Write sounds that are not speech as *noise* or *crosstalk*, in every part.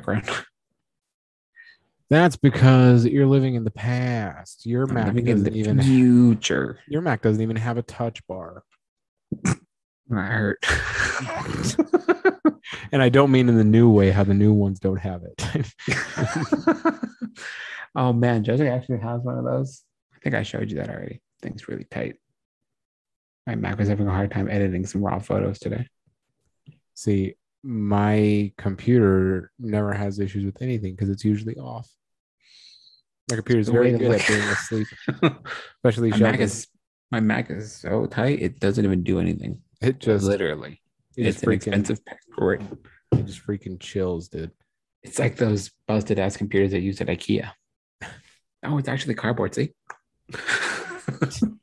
background. *laughs* That's because you're living in the past. Your I'm Mac doesn't the even future. your Mac doesn't even have a touch bar. *laughs* I hurt. *laughs* And I don't mean in the new way how the new ones don't have it. oh man, Jessica actually has one of those. I think I showed you that already. Thing's really tight. My Mac was having a hard time editing some raw photos today. See, my computer never has issues with anything because it's usually off. My computer is very good at being asleep, *laughs* especially my Mac is my Mac is so tight it doesn't even do anything. It just Literally, it it's just an freaking expensive pack for it. it just freaking chills, dude. It's like those busted ass computers they use at IKEA. *laughs* Oh, it's actually cardboard. See. *laughs*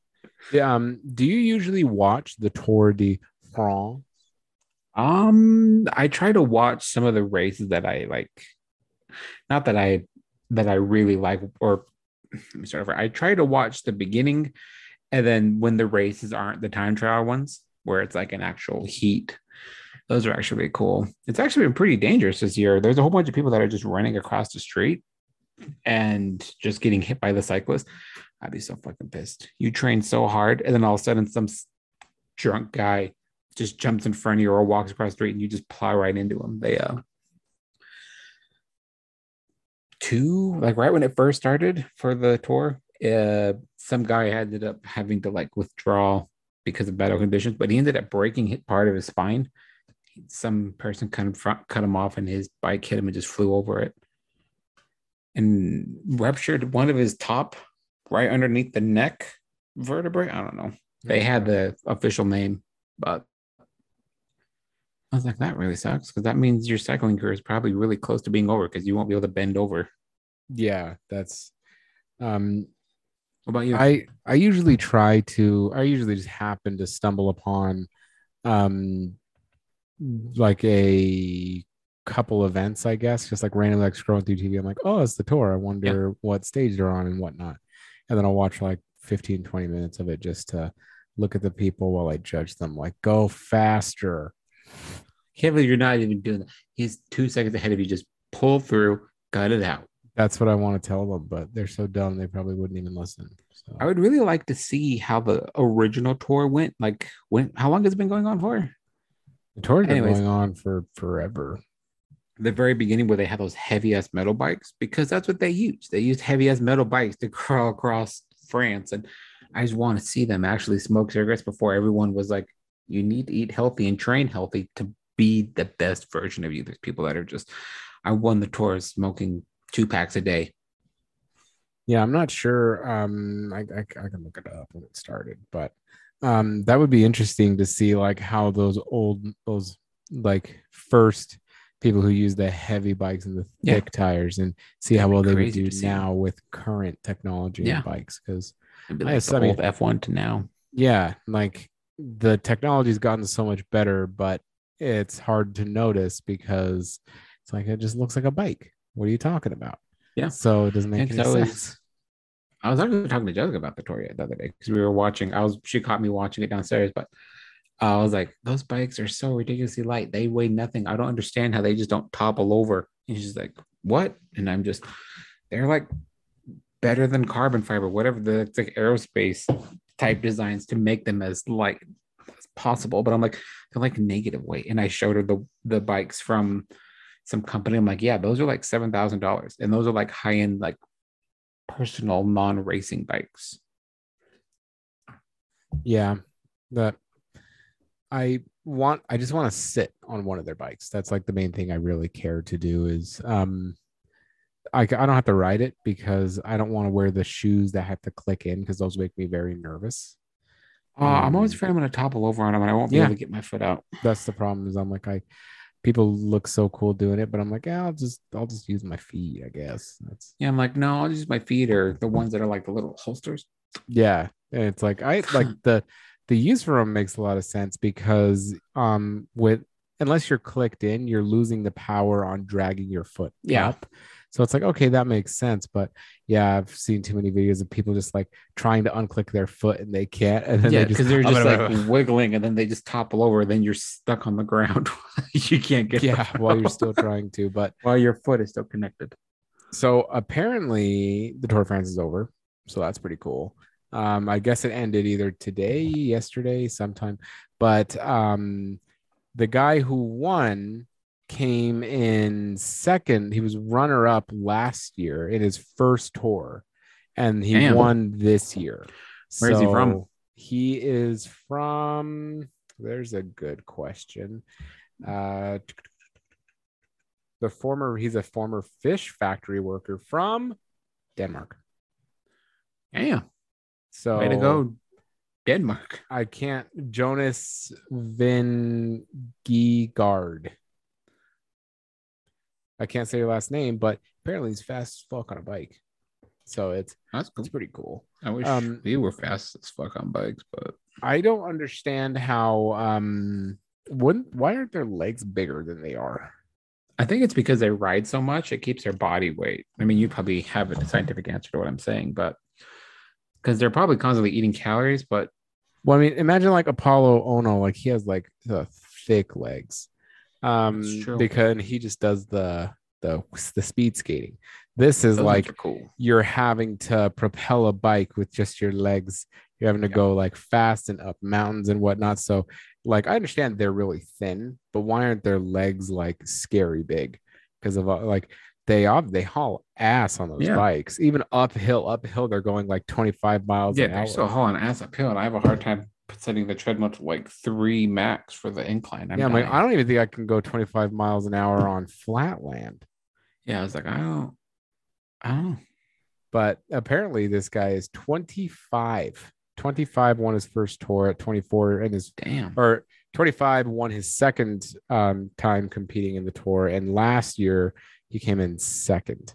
Yeah. Um. Do you usually watch the Tour de France? Um, I try to watch some of the races that I like. Not that I that I really like, or let me start over. I try to watch the beginning, and then when the races aren't the time trial ones, where it's like an actual heat, those are actually cool. It's actually been pretty dangerous this year. There's a whole bunch of people that are just running across the street and just getting hit by the cyclist. I'd be so fucking pissed. You train so hard, and then all of a sudden, some drunk guy just jumps in front of you or walks across the street and you just plow right into him. They uh two like right when it first started for the tour, uh some guy ended up having to like withdraw because of battle conditions, but he ended up breaking hit part of his spine. Some person cut him front, cut him off and his bike hit him and just flew over it. And ruptured one of his top right underneath the neck vertebrae. I don't know. They had the official name, but I was like, that really sucks because that means your cycling career is probably really close to being over because you won't be able to bend over. Yeah, that's um What about you? I I usually try to I usually just happen to stumble upon um like a couple events, I guess, just like randomly like scrolling through TV. I'm like, oh, it's the tour. I wonder what stage they're on and whatnot. And then I'll watch like 15, 20 minutes of it just to look at the people while I judge them. Like, go faster. Can't believe you're not even doing that. He's two seconds ahead of you. Just pull through, cut it out. That's what I want to tell them, but they're so dumb they probably wouldn't even listen. So I would really like to see how the original tour went. Like, when? How long has it been going on for? the tour's been anyways. going on for forever. The very beginning, where they had those heavy ass metal bikes, because that's what they used. They used heavy ass metal bikes to *laughs* crawl across France, and I just want to see them actually smoke cigarettes before everyone was like, "You need to eat healthy and train healthy to be the best version of you." There's people that are just, I won the tour smoking two packs a day. Yeah, I'm not sure. Um, I, I, I can look it up when it started, but um, that would be interesting to see like how those old those like first people who use the heavy bikes and the Yeah. thick tires and see how That'd well they would do now with current technology Yeah. and bikes. Because I like I mean- old F1 to now. yeah, like the technology's gotten so much better, but it's hard to notice because it's like it just looks like a bike. What are you talking about? Yeah. So it doesn't make And any so sense. I was actually talking to Jessica about the tour the other day because we were watching. I was she caught me watching it downstairs, but I was like, those bikes are so ridiculously light. They weigh nothing. I don't understand how they just don't topple over. And she's like, what? And I'm just, they're like better than carbon fiber, whatever the like aerospace type designs to make them as light as possible. But I'm like, they're like negative weight. And I showed her the the bikes from some company. I'm like, yeah, those are like seven thousand dollars, and those are like high end, like personal non racing bikes. Yeah, that I want. I just want to sit on one of their bikes. That's like the main thing I really care to do. Is um, I I don't have to ride it because I don't want to wear the shoes that have to click in because those make me very nervous. Uh, I'm always Um, afraid I'm going to topple over on them, and I won't be yeah. able to get my foot out. That's the problem. Is I'm like I, people look so cool doing it, but I'm like, yeah, I'll just I'll just use my feet. I guess that's Yeah, I'm like, no, I'll use my feet or the *laughs* ones that are like the little holsters. yeah and it's like i *laughs* like the the use for them makes a lot of sense because um with unless you're clicked in you're losing the power on dragging your foot Yeah. up So it's like, okay, that makes sense. But yeah, I've seen too many videos of people just like trying to unclick their foot and they can't. And then yeah, they just, because they're just Oh, like wiggling and then they just topple over. Then you're stuck on the ground. *laughs* you can't get yeah, *laughs* while you're still trying to. But while your foot is still connected. so apparently the Tour de France is over. So that's pretty cool. Um, I guess it ended either today, yesterday, sometime. But um, the guy who won came in second. He was runner up last year in his first tour, and he Damn. won this year. Where is he from? He is from. There's a good question. Uh, the former, he's a former fish factory worker from Denmark. Yeah. So Way to go, Denmark. I can't. Jonas Vingegaard. I can't say your last name, but apparently he's fast as fuck on a bike. So it's That's cool. it's pretty cool. I wish Um, we were fast as fuck on bikes, but I don't understand how um wouldn't why aren't their legs bigger than they are? I think it's because they ride so much, it keeps their body weight. I mean, you probably have a scientific answer to what I'm saying, but because they're probably constantly eating calories, but Well, I mean, imagine like Apollo Ohno, like he has like the thick legs. Um because he just does the the the speed skating. This is those like cool. you're having to propel a bike with just your legs. You're having to Yeah. go like fast and up mountains and whatnot. So, like, I understand they're really thin, but why aren't their legs like scary big? Because of like they off they haul ass on those Yeah. bikes, even uphill. Uphill, they're going like 25 miles Yeah, they're hour. still hauling ass uphill, and I have a hard time setting the treadmill to like three max for the incline. I'm yeah, I'm like. I don't even think I can go 25 miles an hour on flat land. yeah, I was like, I don't, I don't. but apparently this guy is 25 25 won his first tour at 24 and his Damn. or 25 won his second um, time competing in the tour and last year he came in second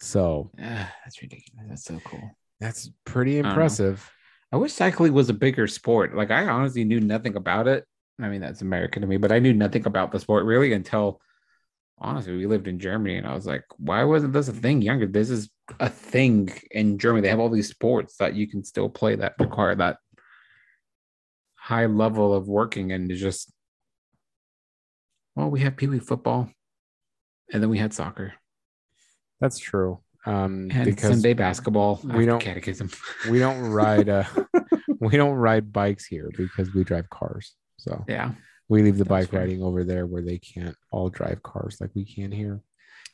so Ah, that's ridiculous. That's so cool. that's pretty impressive I wish cycling was a bigger sport. Like I honestly knew nothing about it. I mean, that's American to me, but I knew nothing about the sport really until honestly we lived in Germany and I was like, why wasn't this a thing younger? This is a thing in Germany. They have all these sports that you can still play that require that high level of working and it's just well, we have Pee Wee football and then we had soccer that's true um and because Sunday basketball. we don't- catechism. we don't *laughs* ride uh we don't ride bikes here because we drive cars so yeah. we leave the That's bike fair. riding over there where they can't all drive cars like we can here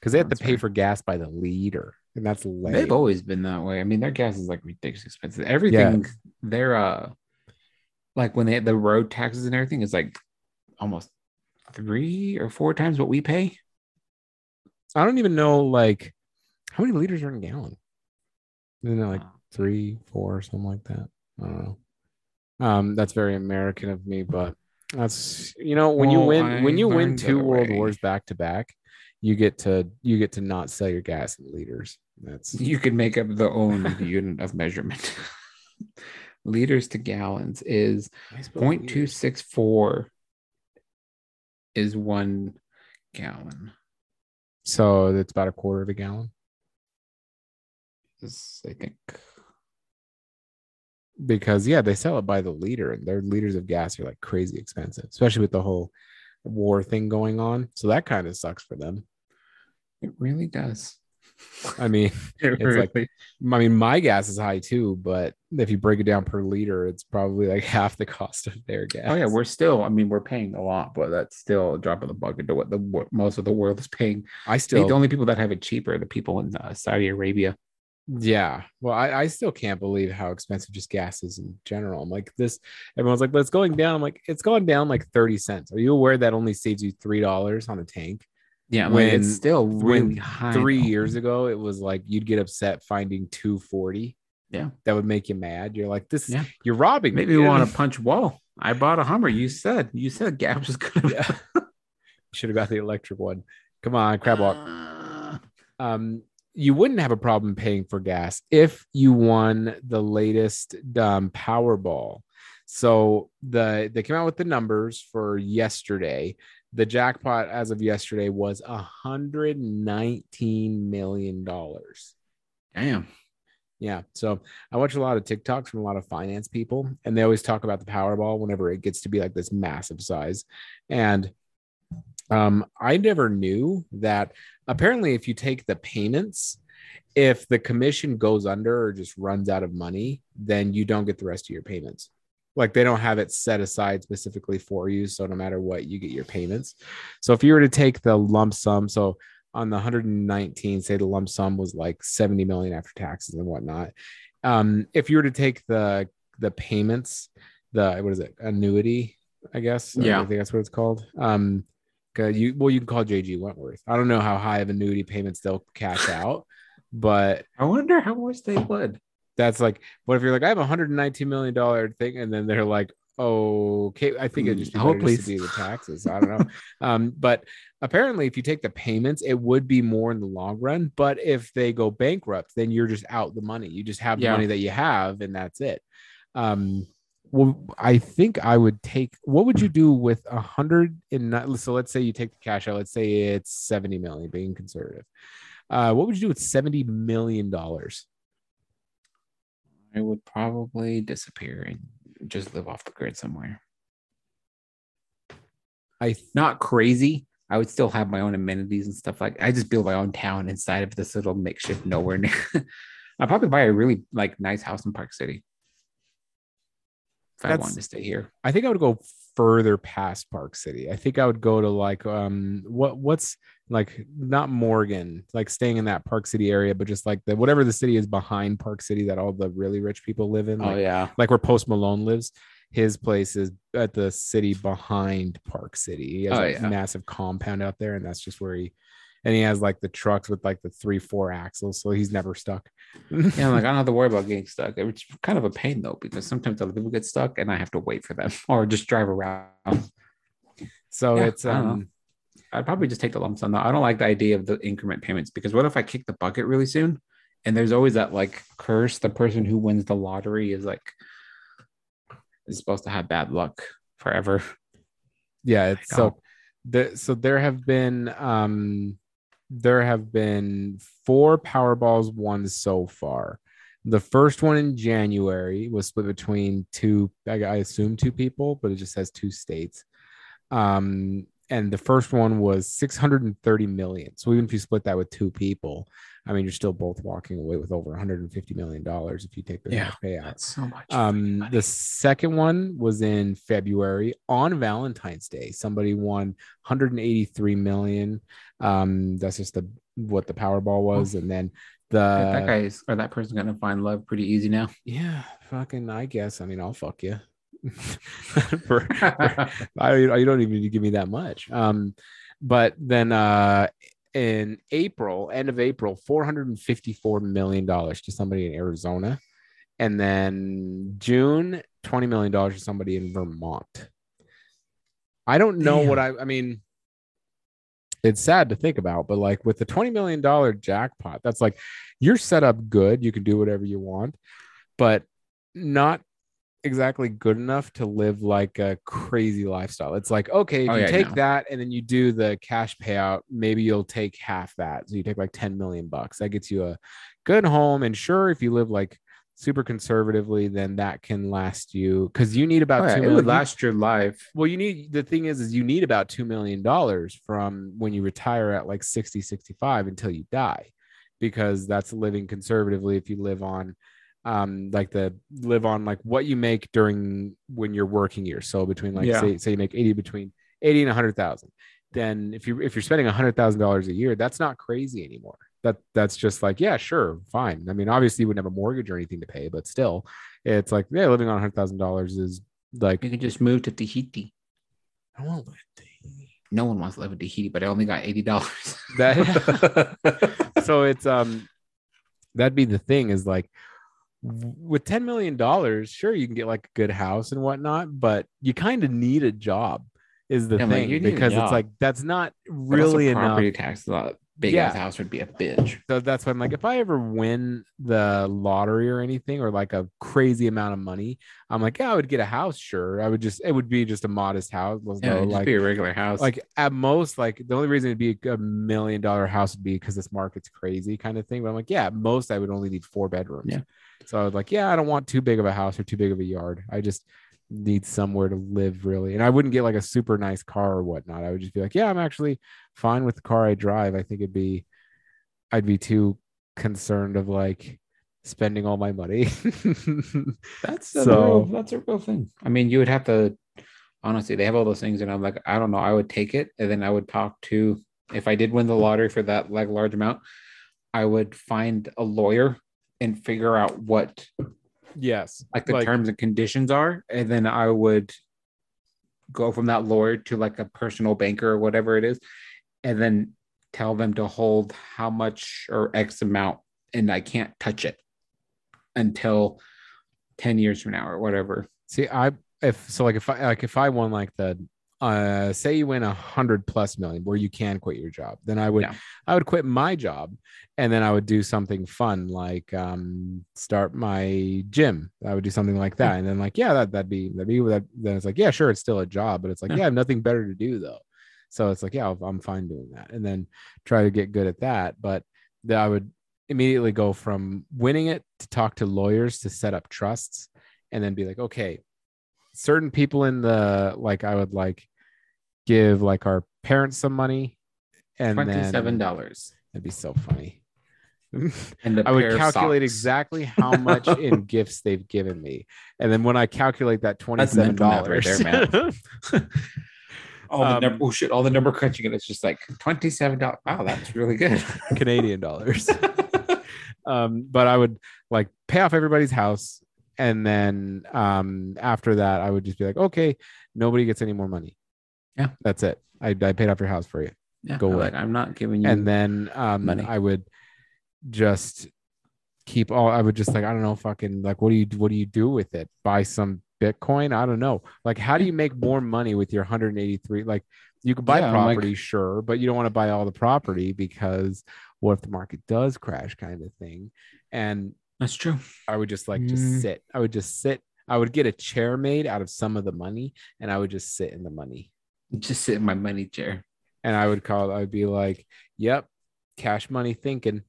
because they have to pay fair. for gas by the liter and that's lame. They've always been that way. I mean, their gas is like ridiculously expensive. Everything yeah. they're uh like when they had the road taxes and everything is like almost three or four times what we pay. I don't even know like how many liters are in a gallon. Isn't it like three, four, or something like that? I don't know. Um, that's very American of me, but that's you know when you Well, win when you win two world way. wars back to back, you get to you get to not sell your gas in liters. That's *laughs* You could make up the own unit of measurement. *laughs* Liters to gallons is 0.264 is one gallon. So it's about a quarter of a gallon Is, I think because yeah, they sell it by the liter, and their liters of gas are like crazy expensive, especially with the whole war thing going on. So that kind of sucks for them. it really does. I mean, *laughs* It It's like- really- I mean, my gas is high too, but if you break it down per liter, it's probably like *laughs* half the cost of their gas. Oh yeah, we're still. I mean, we're paying a lot, but that's still a drop in the bucket to what the what most of the world is paying. I still, the only people that have it cheaper are the people in uh, Saudi Arabia. Yeah. Well, I, I still can't believe how expensive just gas is in general. I'm like this. Everyone's like, "But it's going down." I'm like, "It's gone down like thirty cents." Are you aware that only saves you three dollars on a tank? Yeah, When- like it's still really high. Three years ago, it was like you'd get upset finding two forty. Yeah. that would make you mad. You're like, "This, Yeah. you're robbing." me, Maybe we dude." want to punch wall. I bought a Hummer. You said you said gas was gonna. Yeah. *laughs* Should have got the electric one. Come on, crab walk. Uh, um, you wouldn't have a problem paying for gas if you won the latest um, Powerball. So the they came out with the numbers for yesterday. The jackpot as of yesterday was a hundred nineteen million dollars. Damn. Yeah. So I watch a lot of TikToks from a lot of finance people, and they always talk about the Powerball whenever it gets to be like this massive size. And um, I never knew that apparently, if you take the payments, if the commission goes under or just runs out of money, then you don't get the rest of your payments. Like they don't have it set aside specifically for you. So no matter what, you get your payments. So if you were to take the lump sum, so on the 119, say the lump sum was like 70 million after taxes and whatnot. Um, if you were to take the the payments, the what is it, annuity, I guess. Yeah. I think that's what it's called. Um, you well, you can call JG Wentworth. I don't know how high of annuity payments they'll cash *laughs* out, but I wonder how much they would. that's like, what if you're like, I have a 119 million dollar thing, and then they're like, okay, I think it just be just to do the taxes. I don't know. *laughs* um, but apparently, if you take the payments, it would be more in the long run. But if they go bankrupt, then you're just out the money. You just have the Yeah. money that you have, and that's it. Um, well, I think I would take. What would you do with a hundred and? So let's say you take the cash out. Let's say it's 70 million, being conservative. Uh, what would you do with 70 million dollars? I would probably disappear and just live off the grid somewhere. I th- Not crazy. I would still have my own amenities and stuff like. I just build my own town inside of this little makeshift nowhere near. *laughs* I'd probably buy a really like nice house in Park City. If I That's- wanted to stay here. I think I would go further past Park City. I think I would go to like um what what's like not Morgan, like staying in that Park City area, but just like the whatever the city is behind Park City that all the really rich people live in. Oh Like, yeah. like where Post Malone lives. His place is at the city behind Park City. He has Oh, a yeah. massive compound out there, and that's just where he and he has like the trucks with like the three, four axles, so he's never stuck. Yeah, I'm like I don't have to worry *laughs* about getting stuck. It's kind of a pain though because sometimes other people get stuck and I have to wait for them *laughs* or just drive around. so Yeah, it's um I'd probably just take the lump sum. Though. I don't like the idea of the increment payments because what if I kick the bucket really soon? And there's always that like curse. The person who wins the lottery is like is supposed to have bad luck forever. yeah it's so the, so there have been um there have been four powerballs won so far. The first one in january was split between two i, assume two people but it just says two states. Um and the first one was 630 million. So even if you split that with two people i mean you're still both walking away with over 150 million dollars if you take the Yeah. payout That's so much. um, the second one was in February on Valentine's Day. Somebody won 183 million. Um, that's just the what the Powerball was, and then the that, that guy is or that person's gonna find love pretty easy now. yeah, fucking. I guess. I mean, I'll fuck you. *laughs* For- *laughs* for- I, you don't even need to give me that much. Um, but then uh, in April, end of April, 454 million dollars to somebody in Arizona, and then June, 20 million dollars to somebody in Vermont. I don't know what I. I mean, it's sad to think about, but like with the 20 million dollar jackpot, that's like you're set up good. You can do whatever you want, but not exactly good enough to live like a crazy lifestyle. It's like, okay, if Oh, you yeah, take no. that and then you do the cash payout, maybe you'll take half that. So you take like 10 million bucks. That gets you a good home. And sure, if you live like super conservatively, then that can last you because you need about Oh, yeah, two it would last your life. Well, you need the thing is, is you need about two million dollars from when you retire at like 60, 65 until you die, because that's living conservatively if you live on um like the live on like what you make during when you're working years. So between like Yeah. say say you make 80 between 80 and 100,000. Then if you if you're spending $100,000 a year, that's not crazy anymore. That that's just like, yeah, sure, fine. I mean, obviously you wouldn't have a mortgage or anything to pay, but still it's like, yeah, living on $100,000 is like You can just move to Tahiti. I want No one wants to live in Tahiti, but I only got eighty dollars. That- *laughs* *laughs* so it's um that'd be the thing is like w- with 10 million dollars sure you can get like a good house and whatnot but you kind of need a job is the Yeah, thing a because it's like that's not really enough property tax is big Yeah. ass house would be a bitch. So that's why I'm like, if I ever win the lottery or anything, or like a crazy amount of money, I'm like, yeah, I would get a house. Sure, I would just, it would be just a modest house. Yeah, though, like, be a regular house. like at most, like the only reason it'd be a million dollar house would be because this market's crazy, kind of thing. But I'm like, yeah, at most I would only need four bedrooms. Yeah. So I was like, yeah, I don't want too big of a house or too big of a yard. I just need somewhere to live really. And I wouldn't get like a super nice car or whatnot. I would just be like, yeah, I'm actually fine with the car I drive. I think it'd be, I'd be too concerned of like spending all my money. *laughs* That's a So- real, that's a real thing. I mean, you would have to honestly. They have all those things, and I'm like, I don't know. I would take it, and then I would talk to if I did win the lottery for that like large amount. I would find a lawyer and figure out what yes. like the terms and conditions are, and then I would go from that lawyer to like a personal banker or whatever it is, and then tell them to hold how much or X amount, and I can't touch it until 10 years from now or whatever. See, I if so like if I like if I won like the uh say you win a hundred plus million where you can quit your job, then I would Yeah. I would quit my job and then I would do something fun like um start my gym. I would do something like that. And then like, yeah, that that'd be that'd be that then it's like, yeah, sure, it's still a job, but it's like, Yeah. yeah, I have nothing better to do though. So it's like, yeah, I'm fine doing that. And then try to get good at that. But then I would immediately go from winning it to talk to lawyers to set up trusts and then be like, okay, certain people in the like I would like give like our parents some money and $27. then that'd be so funny. *laughs* And I would calculate exactly how much in *laughs* gifts they've given me. And then when I calculate that $27 right there, man. *laughs* all the Um, number, oh shit, all the number crunching, and it's just like $27. Wow, that's really good. Canadian dollars. um, but I would like pay off everybody's house, and then um, after that, I would just be like, okay, nobody gets any more money. Yeah. that's it. I, I paid off your house for you, yeah, Go away. like, I'm not giving you. and then um, money. I would just keep all. I would just like I don't know, fucking like what do you what do you do with it? Buy some Bitcoin? I don't know. Like how do you make more money with your 183? Like you could buy Yeah, I'm like- property, sure, but you don't want to buy all the property because what if the market does crash, kind of thing. And that's true. I would just like just Mm. sit. I would just sit. I would get a chair made out of some of the money, and I would just sit in the money. Just sit in my money chair. And I would call. I would be like, "Yep, cash money thinking."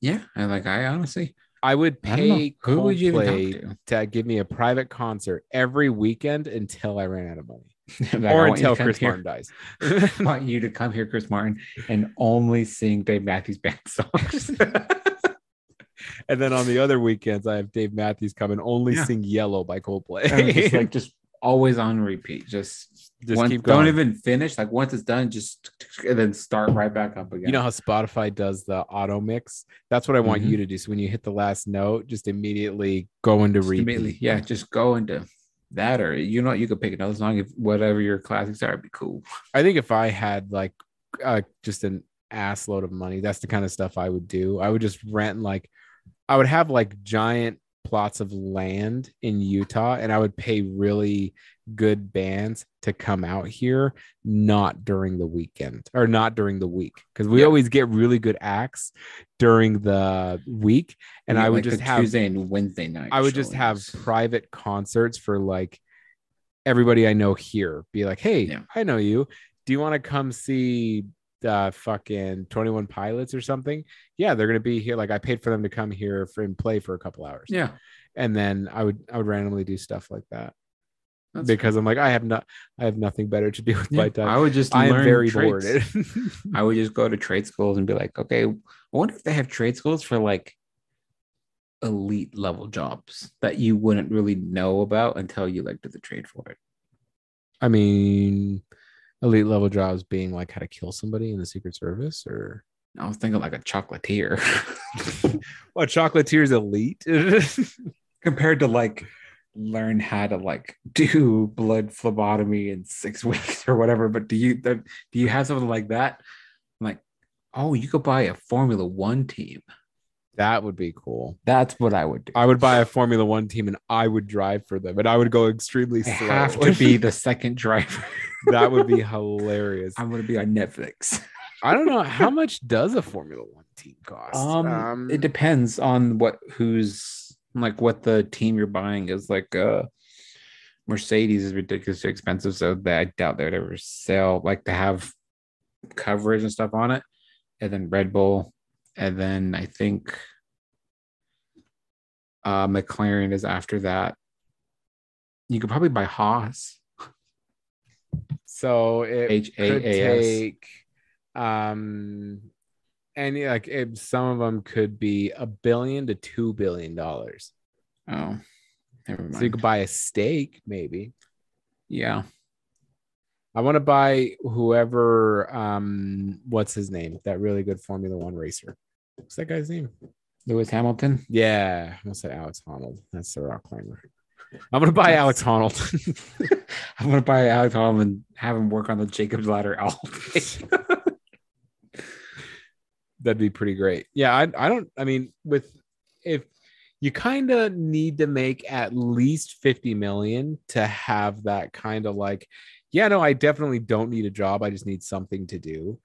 Yeah, and like I honestly, I would I pay Who would you Coldplay talk to give me a private concert every weekend until I ran out of money. *laughs* Like, or to until Chris here- Martin dies. *laughs* I want you to come here, Chris Martin, and only sing Dave Matthews Band *laughs* songs. and then on the other weekends, I have Dave Matthews come and only Yeah. sing "Yellow" by And Coldplay. just like just always on repeat. Just, Just once- keep Don't even finish. Like once it's done, just and then start right back up again. You know how Spotify does the auto mix? That's what I want Mhm. you to do. So when you hit the last note, just immediately go into Just repeat. immediately, yeah, just go into that, or you know, you could pick another song if whatever your classics are. It'd be cool. I think if I had like uh, just an ass load of money, that's the kind of stuff I would do. I would just rent like I would have like giant plots of land in Utah and I would pay really good bands to come out here not during the weekend or not during the week because we Yeah. always get really good acts during the week and You I would like, just have Tuesday and Wednesday night. I would just have private concerts for like everybody I know here. Be like, hey, Yeah. I know you. Do you want to come see uh fucking 21 pilots or something? Yeah, they're gonna be here. Like I paid for them to come here for and play for a couple hours. yeah, And then I would I would randomly do stuff like that that's because I'm like, I have not I have nothing better to do with Yeah, my time. I would just I am very trades. bored. *laughs* I would just go to trade schools and be like, okay, I wonder if they have trade schools for like elite level jobs that you wouldn't really know about until you like did the trade for it. I mean, elite level jobs being like how to kill somebody in the Secret Service or I was thinking like a chocolatier *laughs* what chocolatiers elite. *laughs* compared to like learn how to like do blood phlebotomy in six *laughs* weeks or whatever. But do you do you have something like that? I'm like, oh, you could buy a Formula One team. that would be cool. That's what I would do. I would buy a Formula One team and I would drive for them, and I would go extremely I slow. have to be the second driver. That would be *laughs* hilarious. I'm gonna be on Netflix. I don't know how much does a Formula One team cost. Um, it depends on what who's like what the team you're buying is. Like uh Mercedes is ridiculously expensive, so that I doubt they'd ever sell like to have coverage and stuff on it. And then Red Bull, and then I think uh McLaren is after that. You could probably buy Haas. So it H A could take um yeah, like it, some of them could be a billion to two billion dollars. Oh, never mind. So you could buy a stake, maybe. yeah, I want to buy whoever um what's his name? That really good Formula One racer. What's that guy's name? Lewis Hamilton. Yeah, I almost said Alex Honnold. That's the rock climber. *laughs* I'm gonna buy Alex Honnold. I'm gonna buy Alex Honnold and have him work on the Jacob's Ladder all. *laughs* That'd be pretty great. Yeah, I I don't I mean with if you kind of need to make at least 50 million to have that kind of like yeah, no, I definitely don't need a job. I just need something to do.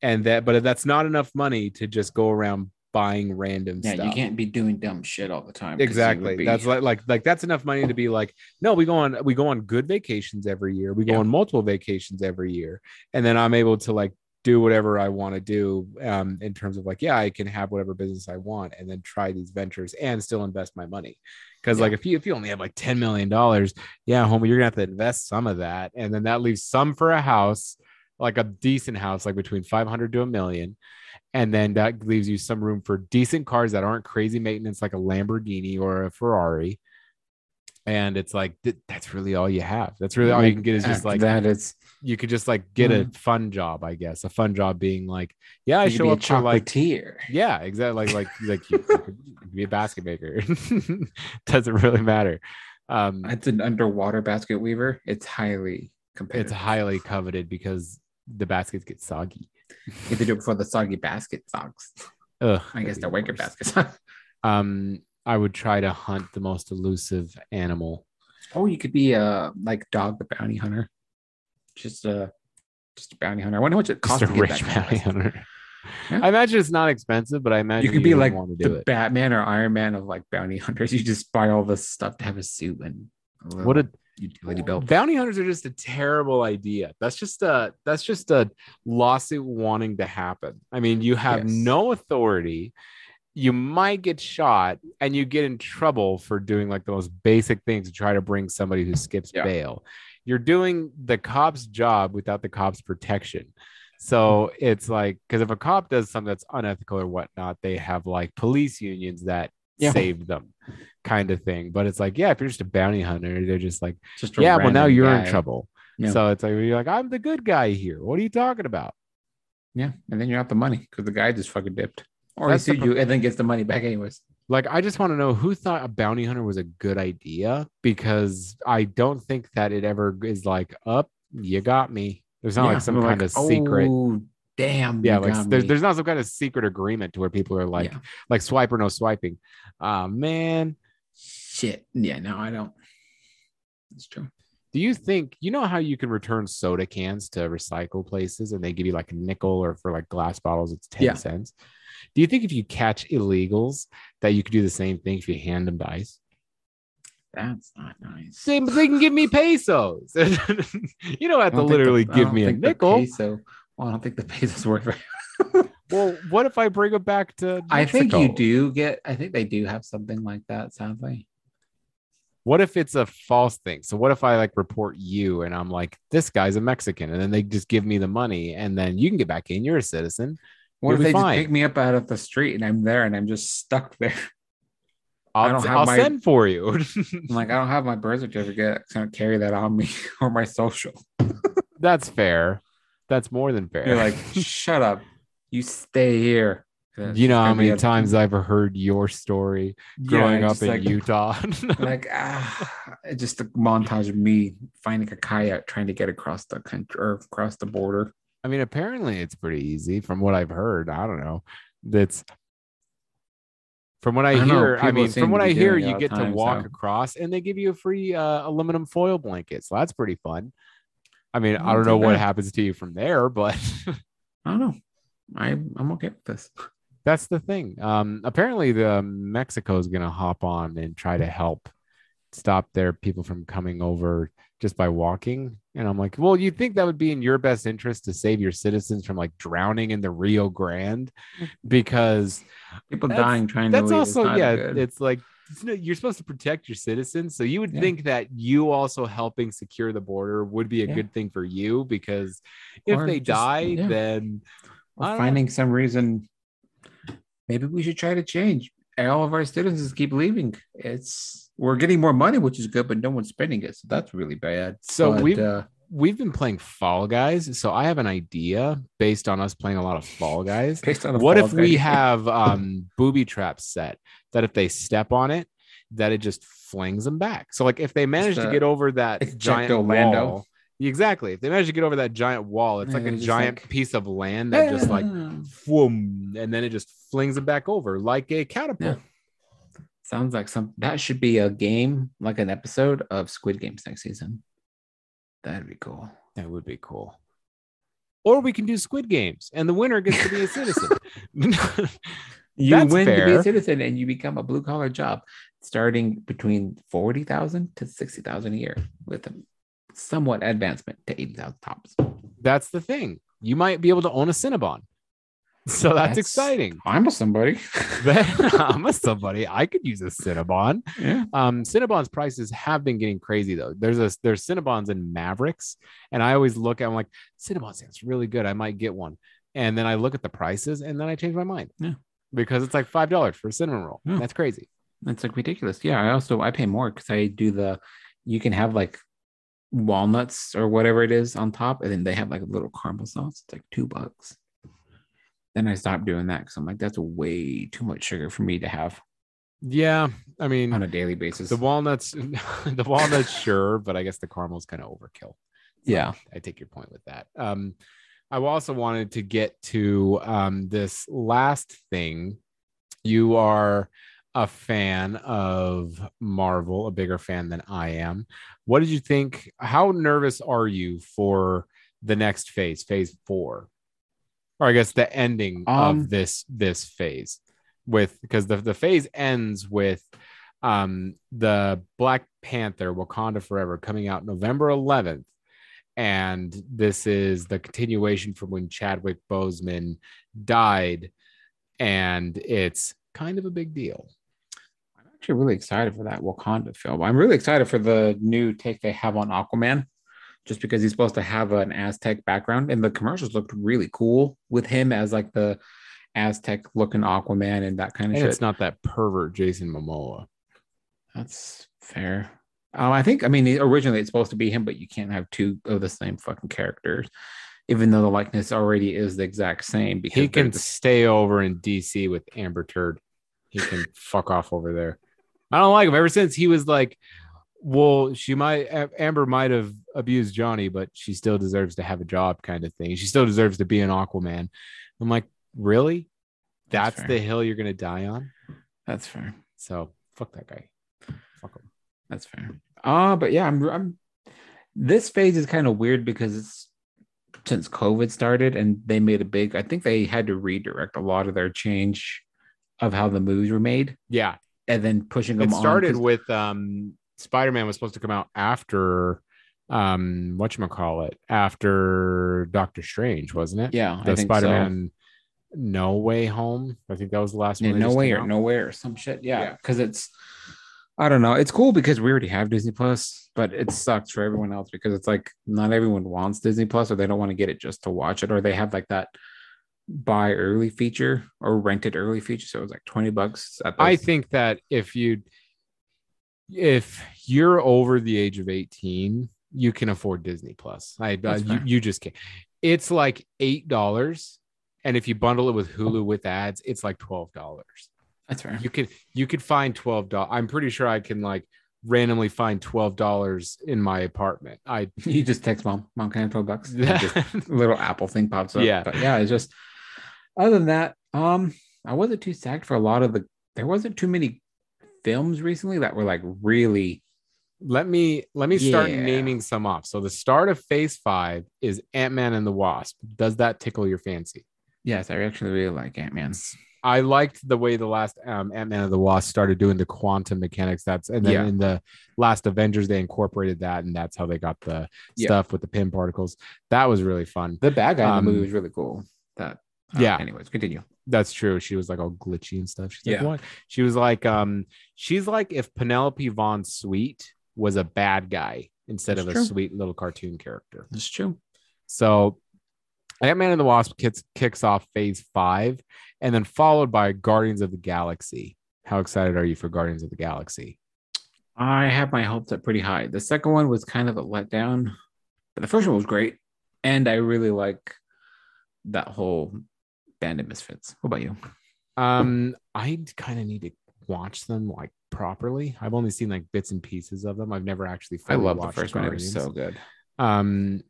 And that but that's not enough money to just go around buying random yeah, stuff. you can't be doing dumb shit all the time. exactly be- that's like like like that's enough money to be like no we go on we go on good vacations every year we go Yeah. on multiple vacations every year and then i'm able to like do whatever i want to do um in terms of like yeah i can have whatever business i want and then try these ventures and still invest my money because Yeah. like if you if you only have like 10 million dollars yeah homie you're gonna have to invest some of that and then that leaves some for a house like a decent house like between 500 to a million and then that leaves you some room for decent cars that aren't crazy maintenance like a Lamborghini or a Ferrari. And it's like th- that's really all you have. That's really all you can get is just like that. It's you could just like get a Mhm. fun job, I guess. A fun job being like, yeah, I you show be a up for like chocolatier. yeah, exactly. Like like like you, you could be a basket maker. *laughs* Doesn't really matter. Um, It's an underwater basket weaver. It's highly competitive. it's highly coveted because the baskets get soggy. You have to do it before the soggy basket socks. Ugh, I guess they're wicker worse. baskets. *laughs* Um, I would try to hunt the most elusive animal. oh, you could be a like dog the bounty hunter. Just a just a bounty hunter. I wonder how much it Just costs a to get rich that bounty hunter. Yeah. I imagine it's not expensive, but I imagine You could be like to do the it. Batman or Iron Man of like bounty *laughs* hunters. You just buy all this stuff to have a suit and a What a utility belt. bounty hunters are just a terrible idea. That's just a that's just a lawsuit wanting to happen. I mean, you have Yes. no authority. You might get shot, and you get in trouble for doing like the most basic things to try to bring somebody who skips Yeah. bail. You're doing the cop's job without the cop's protection. So it's like because if a cop does something that's unethical or whatnot, they have like police unions that Yeah. save them, kind of thing. But it's like, yeah, if you're just a bounty hunter, they're just like Just yeah, well, now you're guy. in trouble. Yeah. So it's like you're like, I'm the good guy here. What are you talking about? Yeah, and then you're out the money because the guy just fucking dipped, or That's he sued you and then gets the money back anyways. Like, I just want to know who thought a bounty hunter was a good idea because I don't think that it ever is like, up, you got me. There's not Yeah, like some kind of secret. Oh, damn. Yeah, like there's, me." there's not some kind of secret agreement to where people are like, Yeah. like swipe or no swiping. Ah, man. Shit. Yeah, no, I don't. It's true. Do you think you know how you can return soda cans to recycle places and they give you like a nickel or for like glass bottles it's 10 Yeah. cents? Do you think if you catch illegals that you could do the same thing if you hand them dice? That's not nice. Same, they can give me pesos. *laughs* you don't have to don't the- literally I give me a nickel. Peso, well, I don't think the peso's worth it. Well, what if I bring it back to? I think you do get. I think they do have something like that. Sadly, What if it's a false thing? So what if I like report you and I'm like, this guy's a Mexican, and then they just give me the money, and then you can get back in. You're a citizen. what if they fine. just pick me up out of the street and I'm there and I'm just stuck there? *laughs* I'll, don't have I'll my- send for you. *laughs* I'm like, I don't have my birth certificate. I don't carry that on me *laughs* or my social. That's fair. That's more than fair. You're like, shut up. You stay here. You know how many a- times I've heard your story Yeah, growing up in like, Utah. *laughs* Like, ah, just a montage of me finding a kayak trying to get across the country or across the border. I mean, apparently it's pretty easy from what I've heard. I don't know. That's from what I, I hear. I mean, from what I hear, you get to walk so- across and they give you a free uh, aluminum foil blanket. So that's pretty fun. I mean, I don't know what happens to you from there, but I don't know. I I'm okay with this. That's the thing. Um, apparently, the Mexico is going to hop on and try to help stop their people from coming over just by walking. And I'm like, well, you think that would be in your best interest to save your citizens from like drowning in the Rio Grande *laughs* because People dying trying that's to That's also yeah, good. it's like you're supposed to protect your citizens. So you would Yeah. think that you also helping secure the border would be a Yeah. good thing for you because if Or they just- die, yeah. then know. finding some reason. Maybe we should try to change. All of our citizens keep leaving. It's we're getting more money, which is good, but no one's spending it, so that's really bad. So But, we've- uh, we've been playing Fall Guys. So I have an idea based on us playing a lot of Fall Guys. *laughs* based on what if we have *laughs* um booby traps set that if they step on it, that it just flings them back. So like if they manage to get over that giant Orlando. wall, exactly. If they manage to get over that giant wall, it's Yeah, like a giant like- piece of land that just like Yeah. whoom, and then it just flings it back over like a catapult. Sounds like some that should be a game, like an episode of Squid Games next season. That'd be cool. That would be cool. Or we can do Squid Games, and the winner gets to be a citizen. *laughs* *laughs* You That's win to be a citizen and you become a blue collar job starting between 40,000 to 60,000 a year with a somewhat advancement to 80,000 tops. That's the thing. You might be able to own a Cinnabon. *laughs* So that's, That's- exciting. I'm a somebody. *laughs* *laughs* I'm a somebody. I could use a Cinnabon. yeah. Um, Cinnabon's prices have been getting crazy though. There's a there's Cinnabons and Maveriks, and I always look at I'm like Cinnabon sounds really good. I might get one, and then I look at the prices, and then I change my mind. Yeah. because it's like five dollars for a cinnamon roll. Yeah. That's crazy. That's like ridiculous. Yeah. I also I pay more because I do the you can have like walnuts or whatever it is on top, and then they have like a little caramel sauce. It's like two bucks. Then I stopped doing that because I'm like, that's way too much sugar for me to have Yeah, I mean on a daily basis. the walnuts, *laughs* the walnuts, sure, but I guess the caramel's kind of overkill. yeah. I take your point with that. Um, I also wanted to get to um, this last thing. You are a fan of Marvel, a bigger fan than I am. What did you think? How nervous are you for the next phase, phase four? Or I guess the ending Um, of this this phase with because the, the phase ends with um the Black Panther Wakanda Forever coming out November 11th and this is the continuation from when Chadwick Boseman died, and it's kind of a big deal. Actually really excited for that Wakanda film. I'm really excited for the new take they have on Aquaman, just because he's supposed to have an Aztec background, and the commercials looked really cool with him as like the Aztec looking Aquaman and that kind of And shit. it's not that pervert Jason Momoa. That's fair. Um, I think I mean originally it's supposed to be him, but you can't have two of the same fucking characters, even though the likeness already is the exact same. Because He can stay over in DC with Amber Turd. He can *laughs* fuck off over there. I don't like him ever since he was like, well, she might Amber might have abused Johnny, but she still deserves to have a job, kind of thing. She still deserves to be an Aquaman. I'm like, really? That's That's the hill you're gonna die on. that's fair. So fuck that guy. Fuck him. That's fair. Uh, but yeah, I'm, I'm this phase is kind of weird because it's since COVID started and they made a big, I think they had to redirect a lot of their change of how the movies were made Yeah, and then pushing them it started on. 'cause- with um Spider-Man was supposed to come out after um it? after Doctor Strange, wasn't it? yeah, The I think so. Spider-Man No Way Home. I think that was the last Yeah, one. that no way or out. nowhere or some shit. Yeah, Yeah. because it's I don't know. It's cool because we already have Disney Plus, but it sucks for everyone else because it's like not everyone wants Disney Plus or they don't want to get it just to watch it, or they have like that buy early feature or rented early feature. So it was like 20 bucks. At I think that if you if you're over the age of 18, you can afford Disney Plus. I uh, you, you just can't. It's like eight dollars. And if you bundle it with Hulu with ads, it's like twelve dollars. that's fair. you could you could find twelve dollars. I'm pretty sure I can like randomly find twelve dollars in my apartment. I *laughs* You just text mom, mom, can I have 12 bucks? *laughs* Just little Apple thing pops up. Yeah. But yeah, it's just other than that, um, I wasn't too sacked for a lot of the there wasn't too many films recently that were like really let me let me start Yeah. naming some off. So the start of Phase Five is Ant Man and the Wasp. Does that tickle your fancy? Yes, I actually really like Ant Man. I liked the way the last um, Ant Man of the Wasp started doing the quantum mechanics. That's and then Yeah. in the last Avengers they incorporated that, and that's how they got the Yeah. stuff with the Pym particles. That was really fun. The bad guy in the movie Um, was really cool. That yeah. Anyways, continue. That's true. She was like all glitchy and stuff. She's like, Yeah. what? She was like, um, she's like if Vanellope von Schweetz was a bad guy instead That's of true. a sweet little cartoon character. That's true. So Ant Man and the Wasp kicks, kicks off phase five and then followed by Guardians of the Galaxy. How excited are you for Guardians of the Galaxy? I have my hopes up pretty high. The second one was kind of a letdown, but the first one was great, and I really like that whole band of misfits. What about you? Um, I kind of need to watch them like properly. I've only seen like bits and pieces of them. I've never actually. I fully love the watched first one. It was so good. Um,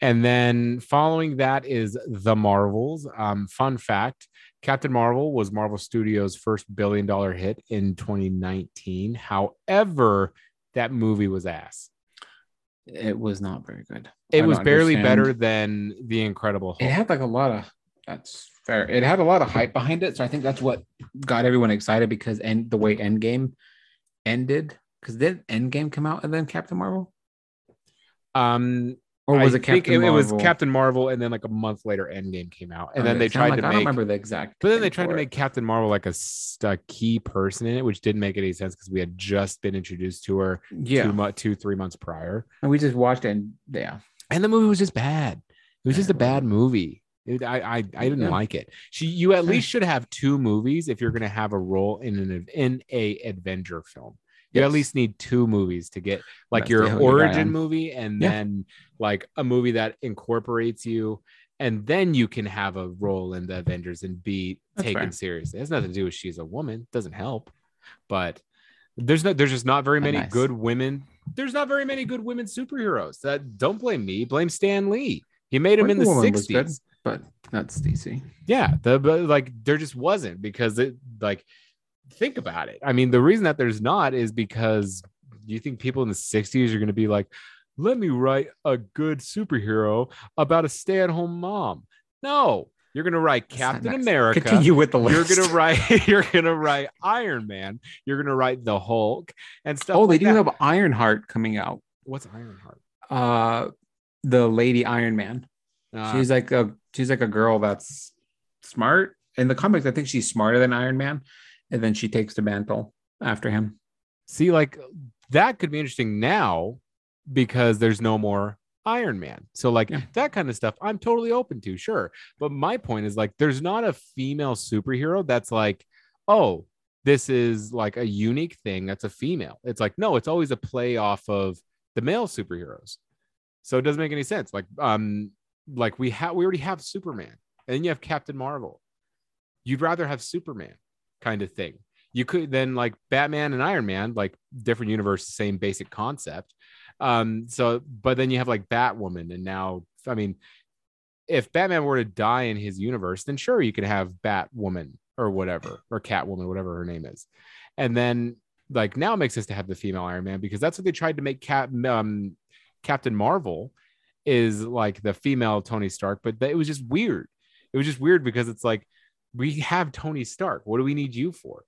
and then following that is The Marvels. Um, fun fact Captain Marvel was Marvel Studios' first billion dollar hit in 2019. However, that movie was ass. It was not very good. It I was barely understand. better than The Incredible Hulk. It had like a lot of that's fair. It had a lot of hype behind it, so I think that's what got everyone excited because and the way Endgame ended. Because did Endgame come out and then Captain Marvel, um, or was I it Captain it, it was Captain Marvel, and then like a month later, Endgame came out, and then they tried like, to I make. don't remember the exact. But then they tried to for make it. Captain Marvel like a, a key person in it, which didn't make any sense because we had just been introduced to her yeah, two, three months prior. and we just watched it. And yeah, and the movie was just bad. It was Yeah, just a bad movie. It- I I, I didn't Yeah. like it. She you at least should have two movies if you're going to have a role in an in a adventure film. You at least need two movies to get like That's your the hill you die origin movie and Yeah. then like a movie that incorporates you and then you can have a role in the Avengers and be That's taken fair. seriously. It has nothing to do with she's a woman. Doesn't help. But there's no there's just not very Oh, many nice. good women. There's not very many good women superheroes. That don't blame me. Blame Stan Lee. He made him in the Woman 60s. But that's DC. Yeah, the but like there just wasn't because it like think about it. I mean, the reason that there's not is because you think people in the 60s are going to be like, let me write a good superhero about a stay-at-home mom. No, you're going to write Captain nice. America. Continue with the You're gonna write. *laughs* You're gonna write Iron Man. You're gonna write the Hulk and stuff. Oh, they do that. have Ironheart coming out. What's Ironheart? Uh, the Lady Iron Man. Uh, she's like a she's like a girl that's smart. In the comics, I think she's smarter than Iron Man, and then she takes the mantle after him. see, like that could be interesting now because there's no more Iron Man. So, like Yeah. that kind of stuff, I'm totally open to, sure. But my point is like, there's not a female superhero that's like, oh, this is like a unique thing that's a female. It's like, no, it's always a play off of the male superheroes. So it doesn't make any sense. Like, um, like we have we already have Superman, and then you have Captain Marvel. You'd rather have Superman kind of thing. You could then like Batman and Iron Man, like different universe, same basic concept. Um, so but then you have like Batwoman, and now I mean, if Batman were to die in his universe, then sure you could have Batwoman or whatever, or Catwoman, whatever her name is. And then like now it makes sense to have the female Iron Man because that's what they tried to make Cap um Captain Marvel is like the female Tony Stark, but it was just weird. It was just weird because it's like we have Tony Stark. What do we need you for?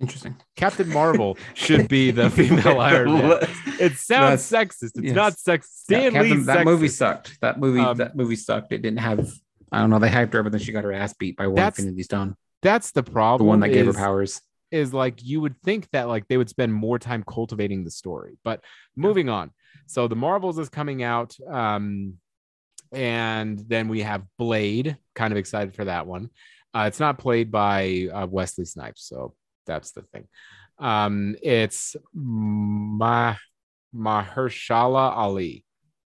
Interesting. Captain *laughs* Marvel should be the female *laughs* Iron Man. It sounds sexist. It's yes. not sex. Stan Yeah, Captain- that movie sucked. That movie Um, that movie sucked. It didn't have. I don't know. They hyped her up, and then she got her ass beat by one That's Infinity Stone, That's the problem. the one that gave her powers. is like you would think that like they would spend more time cultivating the story but moving on so the marvels is coming out um and then we have blade kind of excited for that one uh, it's not played by uh, wesley snipes so that's the thing um it's Ma- mahershala ali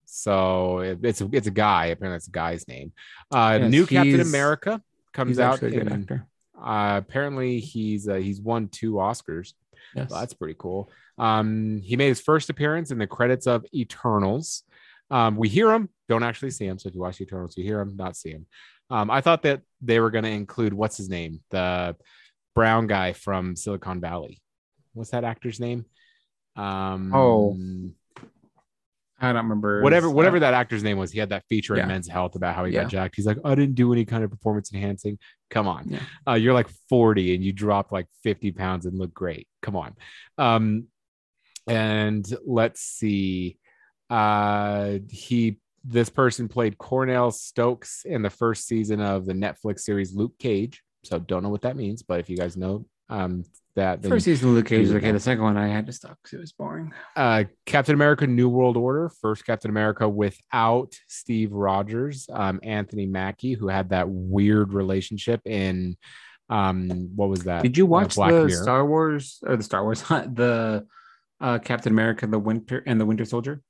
so it- it's a, it's a guy apparently it's a guy's name uh Yes, new captain america comes out actually a good in, actor. uh, apparently he's uh, he's won two Oscars. Yes. That's pretty cool. Um, he made his first appearance in the credits of Eternals. Um, we hear him, don't actually see him. So if you watch Eternals, you hear him, not see him. Um, I thought that they were going to include what's his name, the brown guy from Silicon Valley. What's that actor's name? Um, Oh. I don't remember whatever his- whatever that actor's name was. He had that feature Yeah. in Men's Health about how he Yeah. got jacked. He's like, I didn't do any kind of performance enhancing. Come on, Yeah. uh, you're like 40 and you dropped like 50 pounds and look great. Come on. Um, and let's see. Uh, he this person played Cornell Stokes in the first season of the Netflix series Luke Cage. So don't know what that means, but if you guys know um that then First season of Luke Cage you okay. The second one I had to stop because it was boring. uh, Captain America: New World Order, first Captain America without Steve Rogers, um, Anthony Mackie, who had that weird relationship in, um, what was that? Did you watch Black the Mirror. Star Wars or the Star Wars, *laughs* the uh, Captain America, the Winter and the Winter Soldier?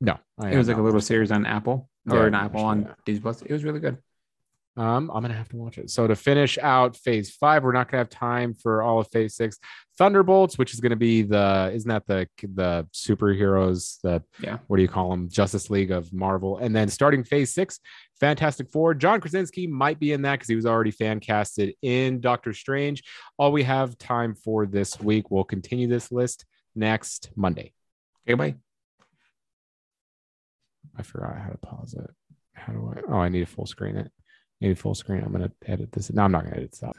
No, I It was like a little series on Apple or I an Apple on yeah. Disney Plus. It was really good. Um, I'm gonna have to watch it. So to finish out Phase Five, we're not gonna have time for all of Phase Six. Thunderbolts, which is gonna be the isn't that the the superheroes? The Yeah. what do you call them? Justice League of Marvel, and then starting Phase Six, Fantastic Four. John Krasinski might be in that because he was already fan casted in Doctor Strange. All we have time for this week. We'll continue this list next Monday. Okay, bye. I forgot how to pause it. How do I? Oh, I need to full screen it. To full screen. I'm gonna edit this. No, I'm not gonna edit this out.